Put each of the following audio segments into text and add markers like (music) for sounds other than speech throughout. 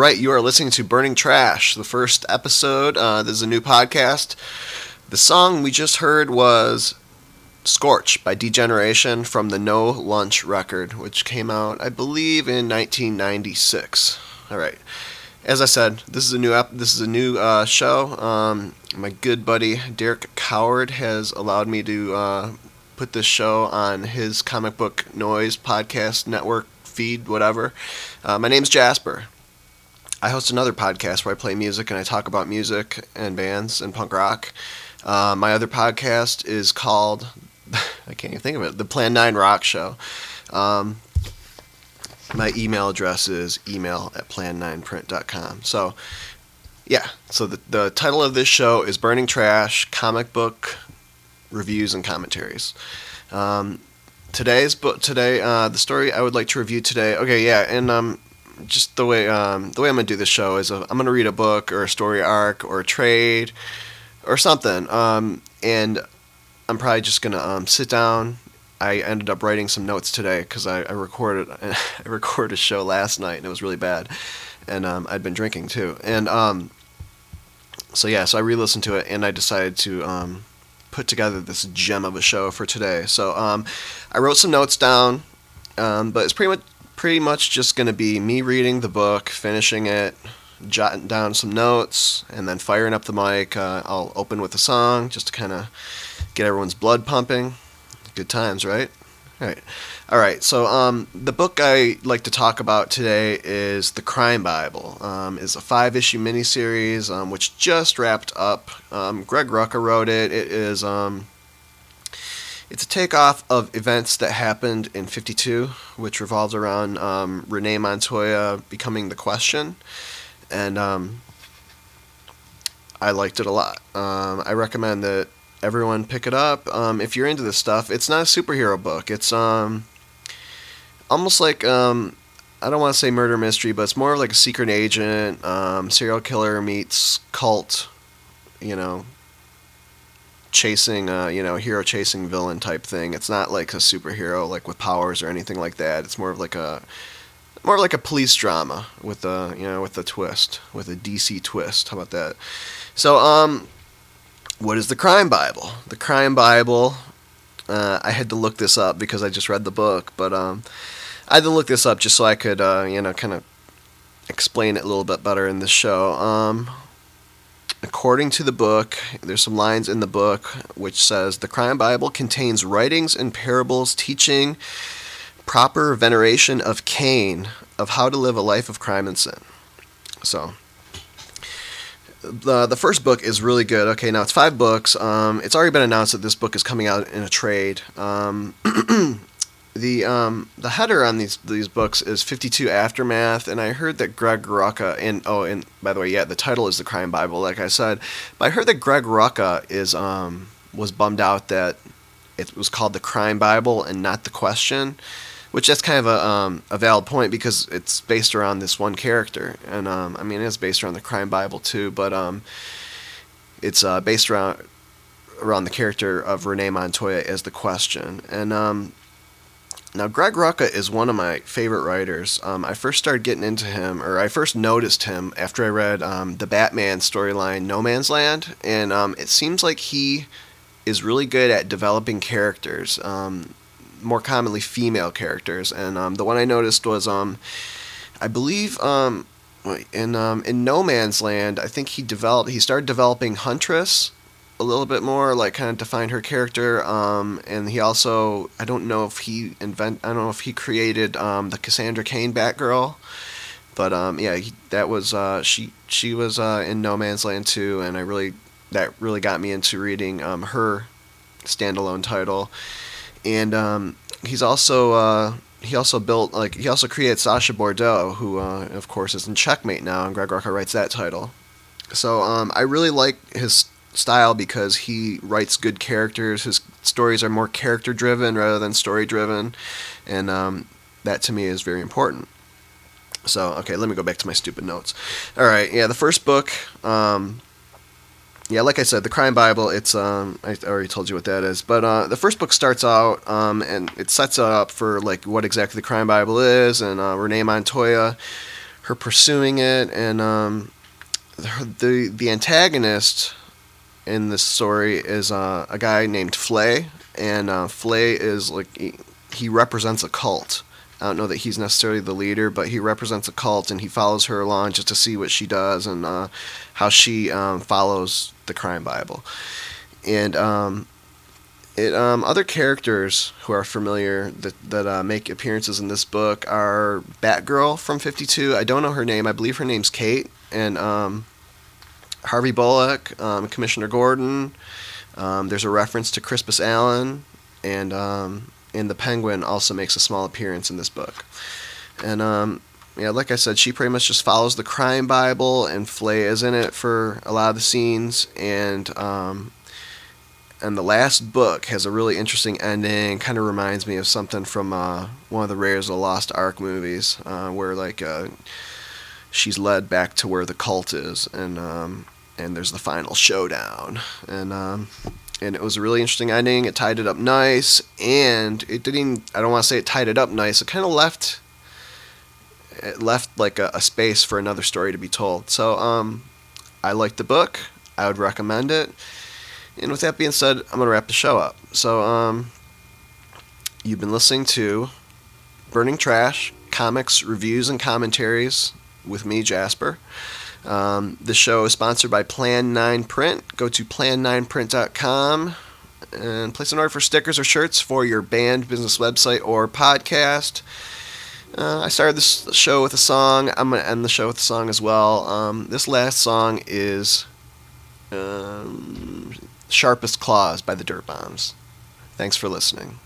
Right, you are listening to Burning Trash, the first episode. Uh, this is a new podcast. The song we just heard was Scorch by D-Generation from the No Lunch record, which came out, I believe, in 1996. All right. As I said, this is a new ep- this is a new uh, show. Um, my good buddy Derek Coward has allowed me to uh, put this show on his comic book noise podcast network feed, whatever. Uh, my name's Jasper. I host another podcast where I play music and I talk about music and bands and punk rock. Uh, my other podcast is called, (laughs) I can't even think of it, The Plan 9 Rock Show. Um, my email address is email at plan9print.com. So, yeah, so the, the title of this show is Burning Trash Comic Book Reviews and Commentaries. Um, today's book, today, uh, the story I would like to review today, okay, yeah, and um, just the way um, the way I'm gonna do this show is uh, i am gonna read a book or a story arc or a trade or something, um, and I'm probably just gonna um, sit down. I ended up writing some notes today because I, I, recorded (laughs) I recorded a show last night and it was really bad, and um, I'd been drinking too, and um, so yeah, so I re-listened to it and I decided to um, put together this gem of a show for today. So I wrote some notes down, but it's pretty much pretty much just going to be me reading the book, finishing it, jotting down some notes, and then firing up the mic. Uh, I'll open with a song just to kind of get everyone's blood pumping. Good times, right? All right. All right. So um, the book I like to talk about today is The Crime Bible. Um, is a five-issue miniseries um, which just wrapped up. Um, Greg Rucka wrote it. It is um, it's a takeoff of events that happened in 52, which revolves around um, Renee Montoya becoming the question. And um, I liked it a lot. Um, I recommend that everyone pick it up. Um, if you're into this stuff, it's not a superhero book. It's um, almost like um, I don't want to say murder mystery, but it's more like a secret agent, serial killer meets cult, you know, chasing uh, you know hero chasing villain type thing. It's not like a superhero like with powers or anything like that. It's more of like a more like a police drama with a you know with a twist with a DC twist. How about that? So um, what is the Crime Bible? The Crime Bible. Uh, I had to look this up because I just read the book, but um, I had to look this up just so I could uh, you know kind of explain it a little bit better in this show. Um, According to the book, there's some lines in the book which says the Crime Bible contains writings and parables teaching proper veneration of Cain, of how to live a life of crime and sin. So, the the first book is really good. Okay, now it's five books. Um, it's already been announced that this book is coming out in a trade. Um, (clears throat) the um, the header on these these books is 52 Aftermath, and I heard that Greg Rucka and oh, and by the way, yeah, the title is the Crime Bible, like I said. But I heard that Greg Rucka is um was bummed out that it was called the Crime Bible and not the Question, which that's kind of a um, a valid point because it's based around this one character, and um, I mean it's based around the Crime Bible too, but um, it's uh, based around around the character of Renee Montoya as the Question, and um now, Greg Rucka is one of my favorite writers. Um, I first started getting into him, or I first noticed him after I read um, the Batman storyline No Man's Land, and um, it seems like he is really good at developing characters, um, more commonly female characters. And um, the one I noticed was, um, I believe, in in No Man's Land, I think he developed he started developing Huntress a little bit more, like kind of define her character. Um, and he also, I don't know if he invent, I don't know if he created um, the Cassandra Cain Batgirl, but um, yeah, he, that was uh, she. She was uh, in No Man's Land too, and I really that really got me into reading um, her standalone title. And um, he's also uh, he also built like he also created Sasha Bordeaux, who uh, of course is in Checkmate now, and Greg Rucka writes that title. So um, I really like his style because he writes good characters. His stories are more character driven rather than story driven, and um, that to me is very important. So okay, let me go back to my stupid notes. All right, yeah, the first book. Um, yeah, like I said, the Crime Bible. It's um, I already told you what that is, but uh, the first book starts out um, and it sets up for like what exactly the Crime Bible is, and uh, Renee Montoya her pursuing it, and um, the the antagonist in this story is uh, a guy named Flay, and uh, Flay is like he, he represents a cult. I don't know that he's necessarily the leader, but he represents a cult, and he follows her along just to see what she does and uh, how she um, follows the crime Bible. And um, it um, other characters who are familiar that that uh, make appearances in this book are Batgirl from Fifty Two. I don't know her name. I believe her name's Kate, and um, Harvey Bullock, um, Commissioner Gordon. Um, there's a reference to Crispus Allen, and um, and the Penguin also makes a small appearance in this book. And um, yeah, like I said, she pretty much just follows the crime Bible, and Flay is in it for a lot of the scenes, and um, and the last book has a really interesting ending. Kind of reminds me of something from uh, one of the Raiders of the Lost Ark movies, uh, where like uh, she's led back to where the cult is, and um, and there's the final showdown, and um, and it was a really interesting ending. It tied it up nice, and it didn't. I don't want to say it tied it up nice. It kind of left. It left like a, a space for another story to be told. So um, I liked the book. I would recommend it and with that being said, I'm going to wrap the show up. So, um, you've been listening to Burning Trash Comics, Reviews, and Commentaries with me, Jasper. Um, the show is sponsored by Plan 9 Print. Go to plan9print.com and place an order for stickers or shirts for your band, business website, or podcast. Uh, I started this show with a song. I'm going to end the show with a song as well. Um, this last song is um, Sharpest Claws by the Dirtbombs. Thanks for listening.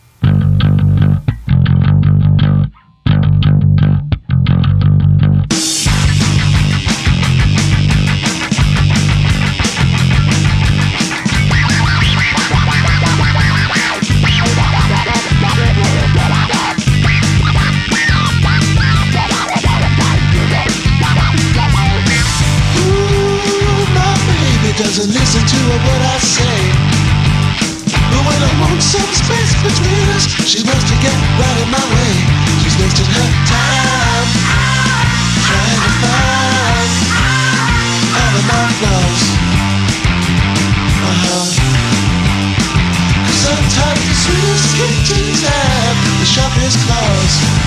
Doesn't listen to what I say. But when I want some space between us, she wants to get right in my way. She's wasting her time trying to find all of my flaws. Uh-huh. Sometimes the sweetest kittens have the sharpest claws.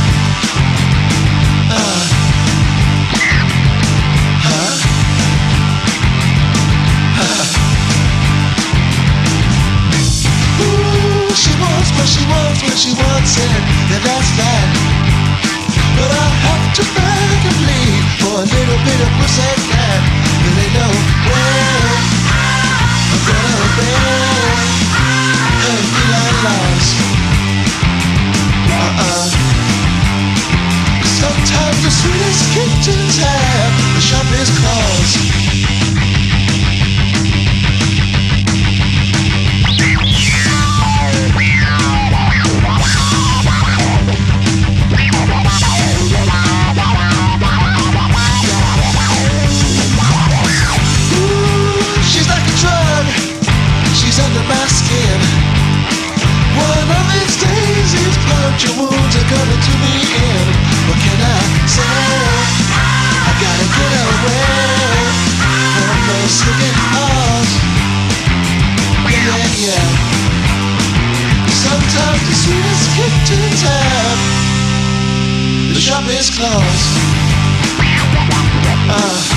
She wants it, and that's that. But I have to beg and plead for a little bit of pussycat. There ain't no way I'm gonna obey her feline laws. Uh-uh. Sometimes the sweetest kittens have What can I say? I gotta get away from those paws. Yeah, yeah. Sometimes the sweetest kittens have the. Uh.